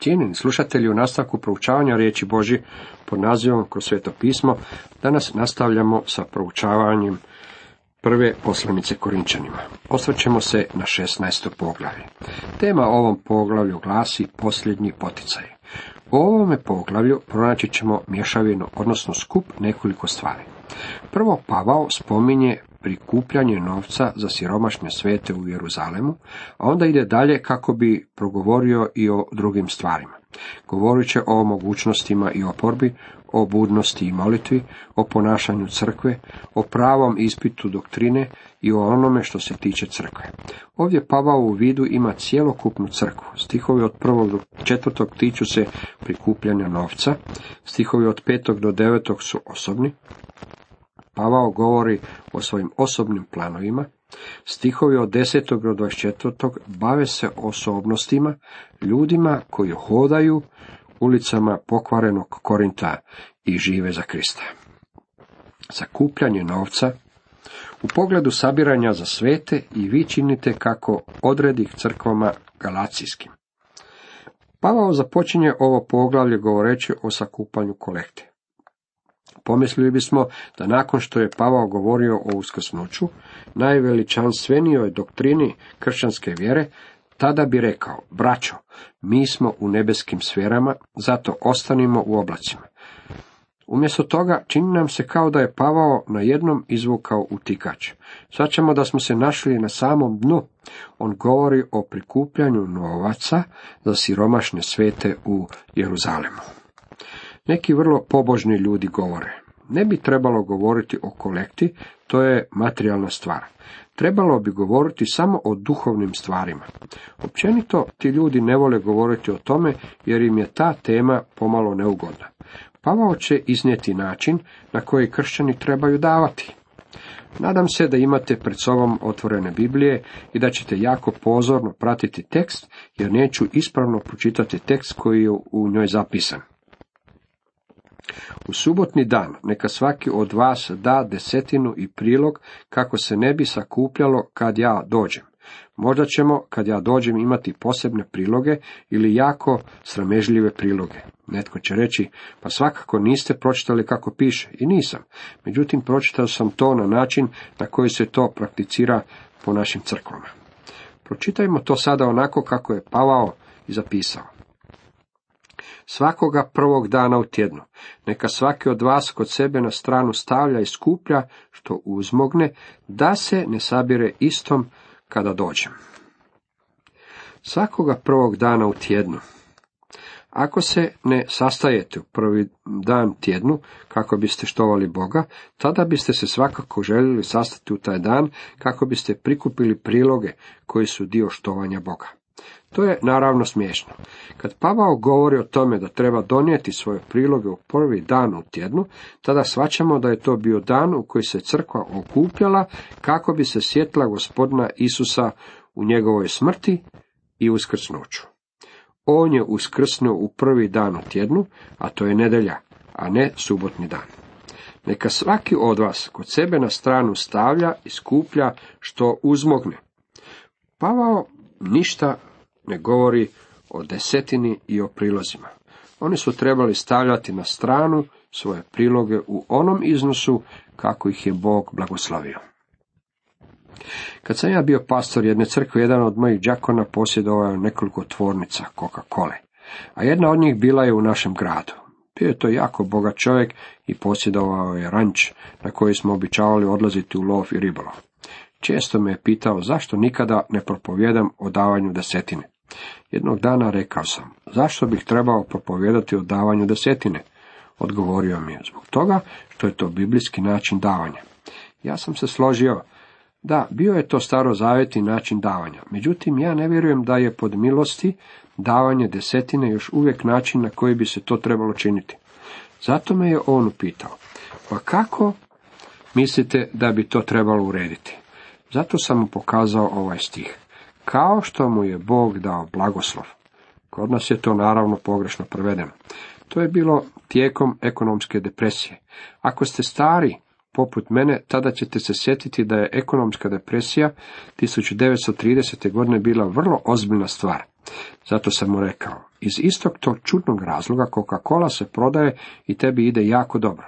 Cijenjeni slušatelji u nastavku proučavanja riječi Boži pod nazivom kroz sveto pismo, danas nastavljamo sa proučavanjem prve poslanice Korinčanima. Osvrćemo se na 16. poglavlje. Tema ovom poglavlju glasi posljednji poticaj. U ovome poglavlju pronaći ćemo mješavinu, odnosno skup nekoliko stvari. Prvo Pavao spominje prikupljanje novca za siromašne svete u Jeruzalemu, a onda ide dalje kako bi progovorio i o drugim stvarima. Govorit će o mogućnostima i oporbi, o budnosti i molitvi, o ponašanju crkve, o pravom ispitu doktrine i o onome što se tiče crkve. Ovdje Pavao u vidu ima cjelokupnu crkvu. Stihovi od prvog do četvrtog tiču se prikupljanja novca, stihovi od petog do devetog su osobni, Pavao govori o svojim osobnim planovima, stihovi od 10. do 24. bave se osobnostima, ljudima koji hodaju ulicama pokvarenog Korinta i žive za Krista. Sakupljanje novca u pogledu sabiranja za svete i vi činite kako odredih crkvama galacijskim. Pavao započinje ovo poglavlje govoreći o sakupanju kolekte. Pomislili bismo da nakon što je Pavao govorio o uskrsnuću, najveličanstvenijoj doktrini kršćanske vjere, tada bi rekao, braćo, mi smo u nebeskim sferama, zato ostanimo u oblacima. Umjesto toga čini nam se kao da je Pavao na jednom izvukao utikač. ćemo da smo se našli na samom dnu. On govori o prikupljanju novaca za siromašne svete u Jeruzalemu. Neki vrlo pobožni ljudi govore. Ne bi trebalo govoriti o kolekti, to je materijalna stvar. Trebalo bi govoriti samo o duhovnim stvarima. Općenito ti ljudi ne vole govoriti o tome jer im je ta tema pomalo neugodna. Pavao će iznijeti način na koji kršćani trebaju davati. Nadam se da imate pred sobom otvorene Biblije i da ćete jako pozorno pratiti tekst, jer neću ispravno pročitati tekst koji je u njoj zapisan. U subotni dan neka svaki od vas da desetinu i prilog kako se ne bi sakupljalo kad ja dođem. Možda ćemo, kad ja dođem, imati posebne priloge ili jako sramežljive priloge. Netko će reći, pa svakako niste pročitali kako piše. I nisam. Međutim, pročitao sam to na način na koji se to prakticira po našim crkvama. Pročitajmo to sada onako kako je Pavao i zapisao svakoga prvog dana u tjednu. Neka svaki od vas kod sebe na stranu stavlja i skuplja što uzmogne, da se ne sabire istom kada dođem. Svakoga prvog dana u tjednu. Ako se ne sastajete u prvi dan tjednu, kako biste štovali Boga, tada biste se svakako željeli sastati u taj dan, kako biste prikupili priloge koji su dio štovanja Boga. To je naravno smiješno. Kad Pavao govori o tome da treba donijeti svoje priloge u prvi dan u tjednu, tada svaćamo da je to bio dan u koji se crkva okupljala kako bi se sjetla gospodina Isusa u njegovoj smrti i uskrsnuću. On je uskrsnuo u prvi dan u tjednu, a to je nedelja, a ne subotni dan. Neka svaki od vas kod sebe na stranu stavlja i skuplja što uzmogne. Pavao ništa ne govori o desetini i o prilozima. Oni su trebali stavljati na stranu svoje priloge u onom iznosu kako ih je Bog blagoslovio. Kad sam ja bio pastor jedne crkve, jedan od mojih đakona posjedovao nekoliko tvornica Coca-Cole, a jedna od njih bila je u našem gradu. Bio je to jako bogat čovjek i posjedovao je ranč na koji smo običavali odlaziti u lov i ribolov. Često me je pitao zašto nikada ne propovjedam o davanju desetine. Jednog dana rekao sam, zašto bih trebao propovijedati o davanju desetine? Odgovorio mi je, zbog toga što je to biblijski način davanja. Ja sam se složio, da, bio je to staro zavjeti način davanja. Međutim, ja ne vjerujem da je pod milosti davanje desetine još uvijek način na koji bi se to trebalo činiti. Zato me je on upitao, pa kako mislite da bi to trebalo urediti? Zato sam mu pokazao ovaj stih kao što mu je Bog dao blagoslov. Kod nas je to naravno pogrešno prevedeno. To je bilo tijekom ekonomske depresije. Ako ste stari poput mene, tada ćete se sjetiti da je ekonomska depresija 1930. godine bila vrlo ozbiljna stvar. Zato sam mu rekao, iz istog tog čudnog razloga Coca-Cola se prodaje i tebi ide jako dobro.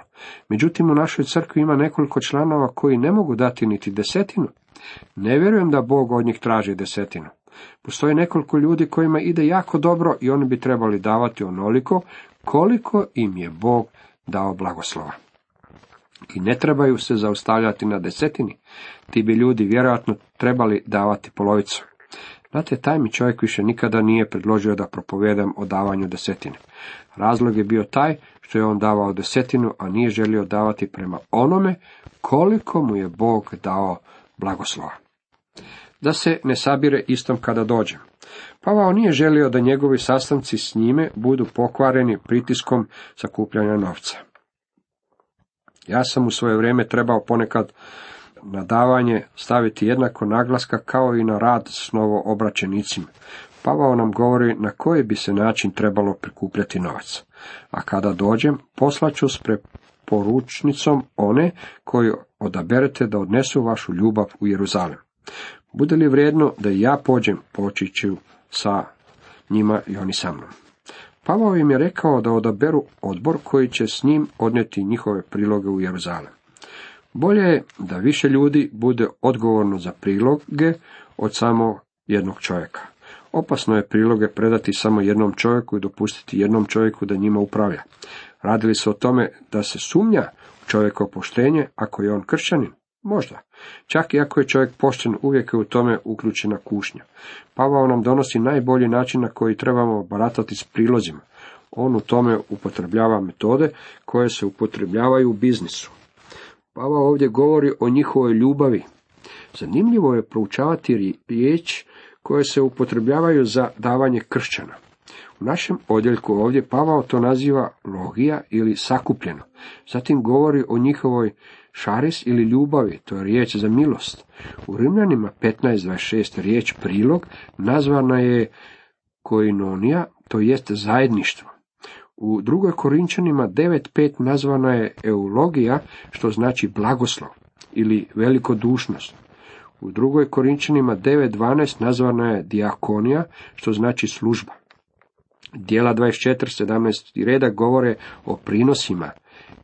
Međutim, u našoj crkvi ima nekoliko članova koji ne mogu dati niti desetinu. Ne vjerujem da Bog od njih traži desetinu. Postoji nekoliko ljudi kojima ide jako dobro i oni bi trebali davati onoliko koliko im je Bog dao blagoslova. I ne trebaju se zaustavljati na desetini, ti bi ljudi vjerojatno trebali davati polovicu. Znate, taj mi čovjek više nikada nije predložio da propovedam o davanju desetine. Razlog je bio taj što je on davao desetinu, a nije želio davati prema onome koliko mu je Bog dao blagoslova. Da se ne sabire istom kada dođe. Pavao nije želio da njegovi sastanci s njime budu pokvareni pritiskom sakupljanja novca. Ja sam u svoje vrijeme trebao ponekad na davanje staviti jednako naglaska kao i na rad s novoobraćenicima. Pavao nam govori na koji bi se način trebalo prikupljati novac. A kada dođem, poslaću s preporučnicom one koji odaberete da odnesu vašu ljubav u Jeruzalem. Bude li vrijedno da ja pođem, poći ću sa njima i oni sa mnom. Pavao im je rekao da odaberu odbor koji će s njim odnijeti njihove priloge u Jeruzalem. Bolje je da više ljudi bude odgovorno za priloge od samo jednog čovjeka. Opasno je priloge predati samo jednom čovjeku i dopustiti jednom čovjeku da njima upravlja. Radili se o tome da se sumnja čovjeko poštenje ako je on kršćanin? Možda. Čak i ako je čovjek pošten, uvijek je u tome uključena kušnja. Pavao nam donosi najbolji način na koji trebamo baratati s prilozima. On u tome upotrebljava metode koje se upotrebljavaju u biznisu. Pavao ovdje govori o njihovoj ljubavi. Zanimljivo je proučavati riječ koje se upotrebljavaju za davanje kršćana. Našem odjeljku ovdje Pavao to naziva logija ili sakupljeno. Zatim govori o njihovoj šaris ili ljubavi, to je riječ za milost. U Rimljanima 15.26 riječ prilog nazvana je koinonija, to jest zajedništvo. U drugoj Korinčanima 9.5 nazvana je eulogija, što znači blagoslov ili velikodušnost. U drugoj Korinčanima 9.12 nazvana je diakonija, što znači služba. Dijela 24.17 reda govore o prinosima,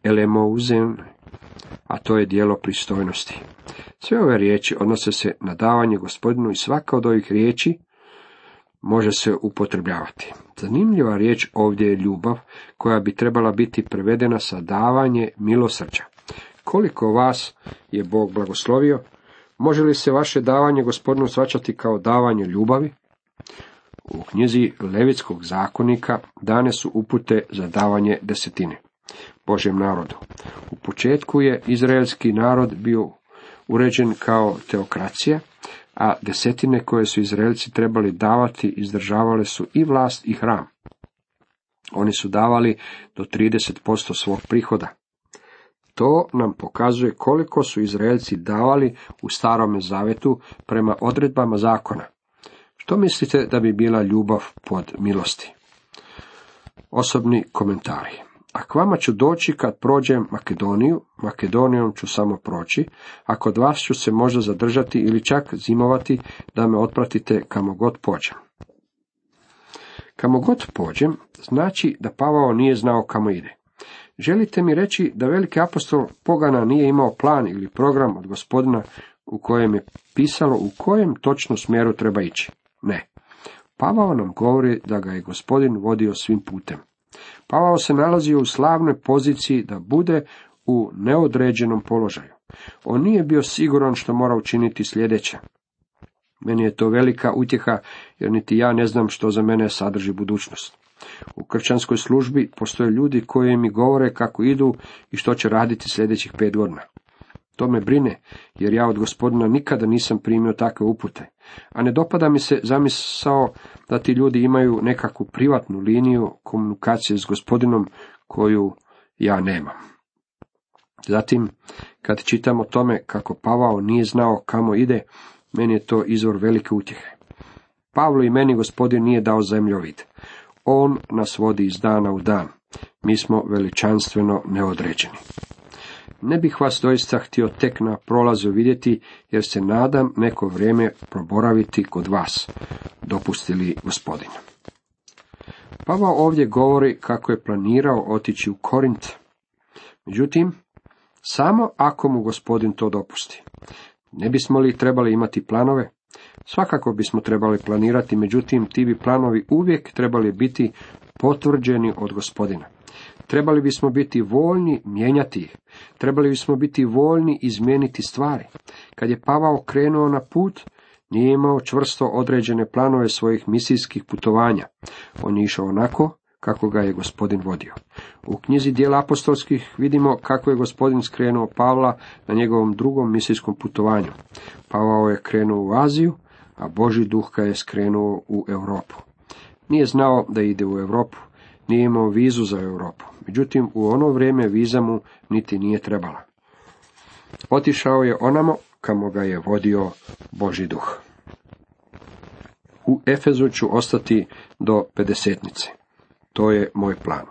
elemouzen, a to je dijelo pristojnosti. Sve ove riječi odnose se na davanje gospodinu i svaka od ovih riječi može se upotrebljavati. Zanimljiva riječ ovdje je ljubav, koja bi trebala biti prevedena sa davanje milosrđa. Koliko vas je Bog blagoslovio? Može li se vaše davanje gospodinu svačati kao davanje ljubavi? U knjizi Levitskog zakonika dane su upute za davanje desetine. Božjem narodu. U početku je izraelski narod bio uređen kao teokracija, a desetine koje su Izraelci trebali davati izdržavale su i vlast i hram. Oni su davali do 30% svog prihoda. To nam pokazuje koliko su Izraelci davali u starome zavetu prema odredbama zakona. Što mislite da bi bila ljubav pod milosti? Osobni komentari. A k vama ću doći kad prođem Makedoniju, Makedonijom ću samo proći, a kod vas ću se možda zadržati ili čak zimovati da me otpratite kamo god pođem. Kamo god pođem, znači da Pavao nije znao kamo ide. Želite mi reći da veliki apostol Pogana nije imao plan ili program od gospodina u kojem je pisalo u kojem točno smjeru treba ići? Ne. Pavao nam govori da ga je gospodin vodio svim putem. Pavao se nalazio u slavnoj poziciji da bude u neodređenom položaju. On nije bio siguran što mora učiniti sljedeće. Meni je to velika utjeha, jer niti ja ne znam što za mene sadrži budućnost. U kršćanskoj službi postoje ljudi koji mi govore kako idu i što će raditi sljedećih pet godina. To me brine, jer ja od gospodina nikada nisam primio takve upute. A ne dopada mi se zamisao da ti ljudi imaju nekakvu privatnu liniju komunikacije s gospodinom koju ja nemam. Zatim, kad čitam o tome kako Pavao nije znao kamo ide, meni je to izvor velike utjehe. Pavlo i meni gospodin nije dao zemljovid. On nas vodi iz dana u dan. Mi smo veličanstveno neodređeni. Ne bih vas doista htio tek na prolazu vidjeti, jer se nadam neko vrijeme proboraviti kod vas, dopustili gospodin. Pavao ovdje govori kako je planirao otići u Korint. Međutim, samo ako mu gospodin to dopusti. Ne bismo li trebali imati planove? Svakako bismo trebali planirati, međutim ti bi planovi uvijek trebali biti potvrđeni od gospodina. Trebali bismo biti voljni mijenjati ih. Trebali bismo biti voljni izmijeniti stvari. Kad je Pavao krenuo na put, nije imao čvrsto određene planove svojih misijskih putovanja. On je išao onako kako ga je gospodin vodio. U knjizi dijela apostolskih vidimo kako je gospodin skrenuo Pavla na njegovom drugom misijskom putovanju. Pavao je krenuo u Aziju, a Boži duh ga je skrenuo u Europu. Nije znao da ide u Europu, nije imao vizu za Europu. Međutim, u ono vrijeme viza mu niti nije trebala. Otišao je onamo kamo ga je vodio Boži duh. U Efezu ću ostati do pedesetnice. To je moj plan.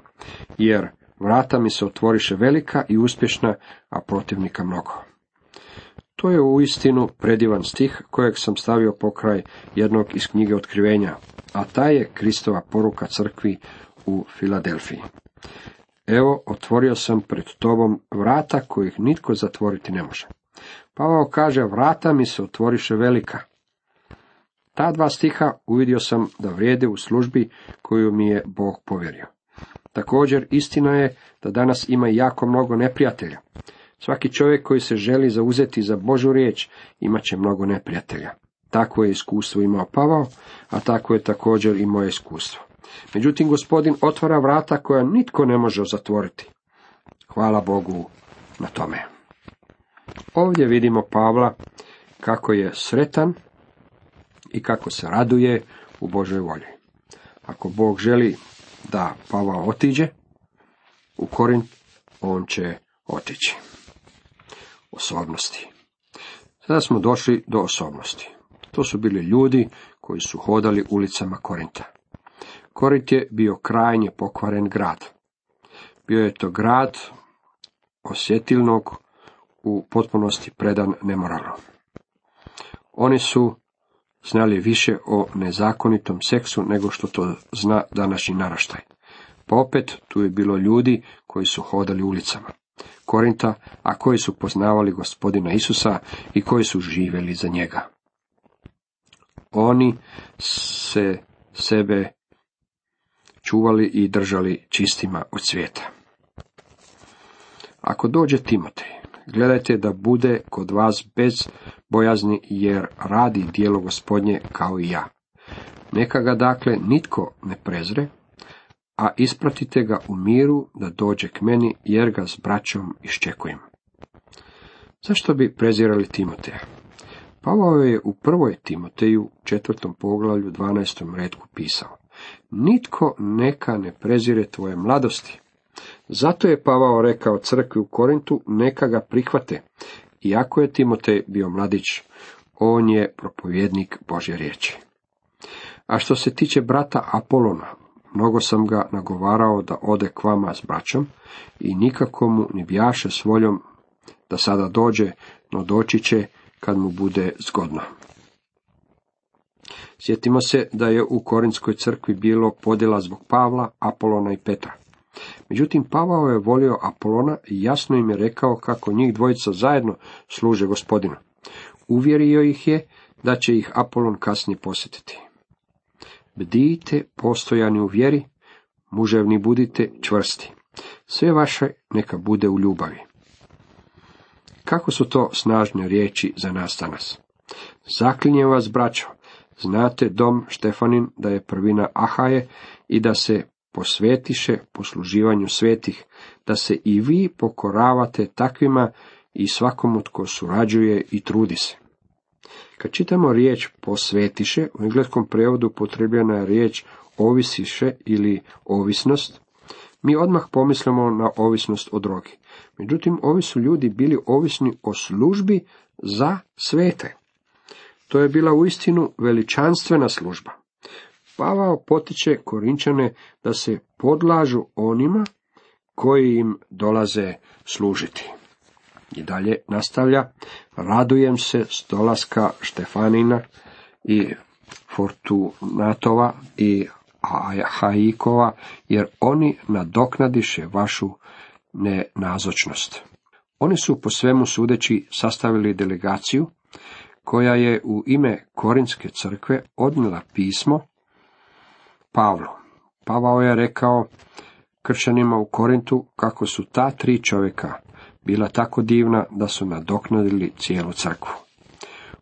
Jer vrata mi se otvoriše velika i uspješna, a protivnika mnogo. To je u istinu predivan stih kojeg sam stavio pokraj jednog iz knjige otkrivenja, a taj je Kristova poruka crkvi u Filadelfiji. Evo, otvorio sam pred tobom vrata kojih nitko zatvoriti ne može. Pavao kaže, vrata mi se otvoriše velika. Ta dva stiha uvidio sam da vrijede u službi koju mi je Bog povjerio. Također, istina je da danas ima jako mnogo neprijatelja. Svaki čovjek koji se želi zauzeti za Božu riječ imat će mnogo neprijatelja. Takvo je iskustvo imao Pavao, a tako je također i moje iskustvo. Međutim, gospodin otvara vrata koja nitko ne može zatvoriti. Hvala Bogu na tome. Ovdje vidimo Pavla kako je sretan i kako se raduje u Božoj volji. Ako Bog želi da Pavao otiđe u Korint, on će otići. Osobnosti. Sada smo došli do osobnosti. To su bili ljudi koji su hodali ulicama Korinta. Korint je bio krajnje pokvaren grad. Bio je to grad osjetilnog, u potpunosti predan nemoralno. Oni su znali više o nezakonitom seksu nego što to zna današnji naraštaj. Pa opet tu je bilo ljudi koji su hodali ulicama Korinta, a koji su poznavali gospodina Isusa i koji su živjeli za njega. Oni se sebe čuvali i držali čistima od svijeta. Ako dođe Timotej, gledajte da bude kod vas bez bojazni, jer radi dijelo gospodnje kao i ja. Neka ga dakle nitko ne prezre, a ispratite ga u miru da dođe k meni, jer ga s braćom iščekujem. Zašto bi prezirali Timoteja? Pavao je u prvoj Timoteju, četvrtom poglavlju, dvanaestom redku pisao. Nitko neka ne prezire tvoje mladosti. Zato je Pavao rekao crkvi u Korintu, neka ga prihvate. Iako je Timotej bio mladić, on je propovjednik Božje riječi. A što se tiče brata Apolona, mnogo sam ga nagovarao da ode k vama s braćom i nikako mu ni bjaše s voljom da sada dođe, no doći će kad mu bude zgodno. Sjetimo se da je u Korinskoj crkvi bilo podjela zbog Pavla, Apolona i Petra. Međutim, Pavao je volio Apolona i jasno im je rekao kako njih dvojica zajedno služe gospodinu. Uvjerio ih je da će ih Apolon kasnije posjetiti. Bdijte postojani u vjeri, muževni budite čvrsti. Sve vaše neka bude u ljubavi. Kako su to snažne riječi za nas danas? Zaklinjem vas, braćo, znate dom Štefanin da je prvina Ahaje i da se posvetiše posluživanju svetih, da se i vi pokoravate takvima i svakomu tko surađuje i trudi se. Kad čitamo riječ posvetiše, u engleskom prevodu potrebljena je riječ ovisiše ili ovisnost, mi odmah pomislimo na ovisnost o drogi. Međutim, ovi su ljudi bili ovisni o službi za svete. To je bila uistinu veličanstvena služba. Pavao potiče Korinčane da se podlažu onima koji im dolaze služiti. I dalje nastavlja, radujem se s dolaska Štefanina i Fortunatova i Haikova, jer oni nadoknadiše vašu nenazočnost. Oni su po svemu sudeći sastavili delegaciju, koja je u ime Korinske crkve odnila pismo Pavlu. Pavao je rekao kršćanima u Korintu kako su ta tri čovjeka bila tako divna da su nadoknadili cijelu crkvu.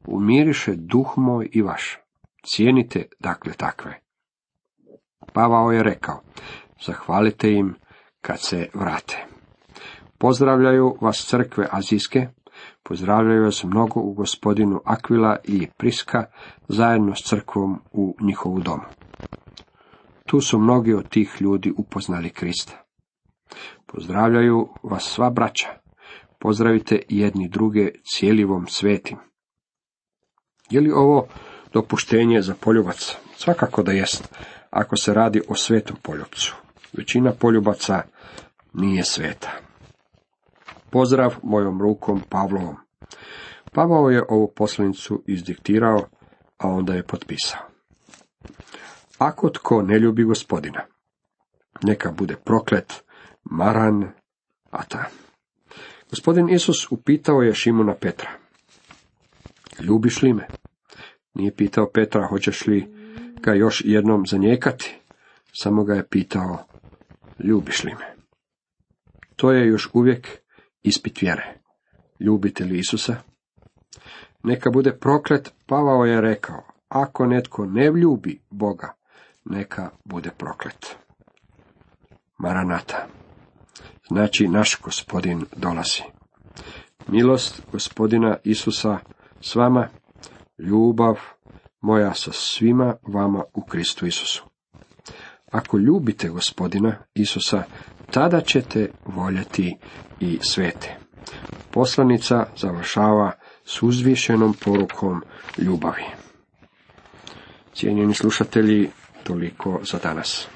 Umiriše duh moj i vaš. Cijenite dakle takve. Pavao je rekao, zahvalite im kad se vrate. Pozdravljaju vas crkve azijske, pozdravljaju vas mnogo u gospodinu Akvila i Priska zajedno s crkvom u njihovu domu. Tu su mnogi od tih ljudi upoznali Krista. Pozdravljaju vas sva braća. Pozdravite jedni druge cijelivom svetim. Je li ovo dopuštenje za poljubac? Svakako da jest, ako se radi o svetom poljubcu. Većina poljubaca nije sveta. Pozdrav mojom rukom Pavlovom. Pavao je ovu poslanicu izdiktirao, a onda je potpisao. Ako tko ne ljubi gospodina, neka bude proklet, maran, ata. Gospodin Isus upitao je Šimuna Petra. Ljubiš li me? Nije pitao Petra, hoćeš li ga još jednom zanijekati? Samo ga je pitao, ljubiš li me? To je još uvijek ispit vjere. Ljubite li Isusa? Neka bude proklet, Pavao je rekao, ako netko ne ljubi Boga, neka bude proklet. Maranata. Znači naš gospodin dolazi. Milost gospodina Isusa s vama, ljubav moja sa svima vama u Kristu Isusu. Ako ljubite gospodina Isusa, tada ćete voljeti i svete. Poslanica završava s uzvišenom porukom ljubavi. Cijenjeni slušatelji, toliko za danas.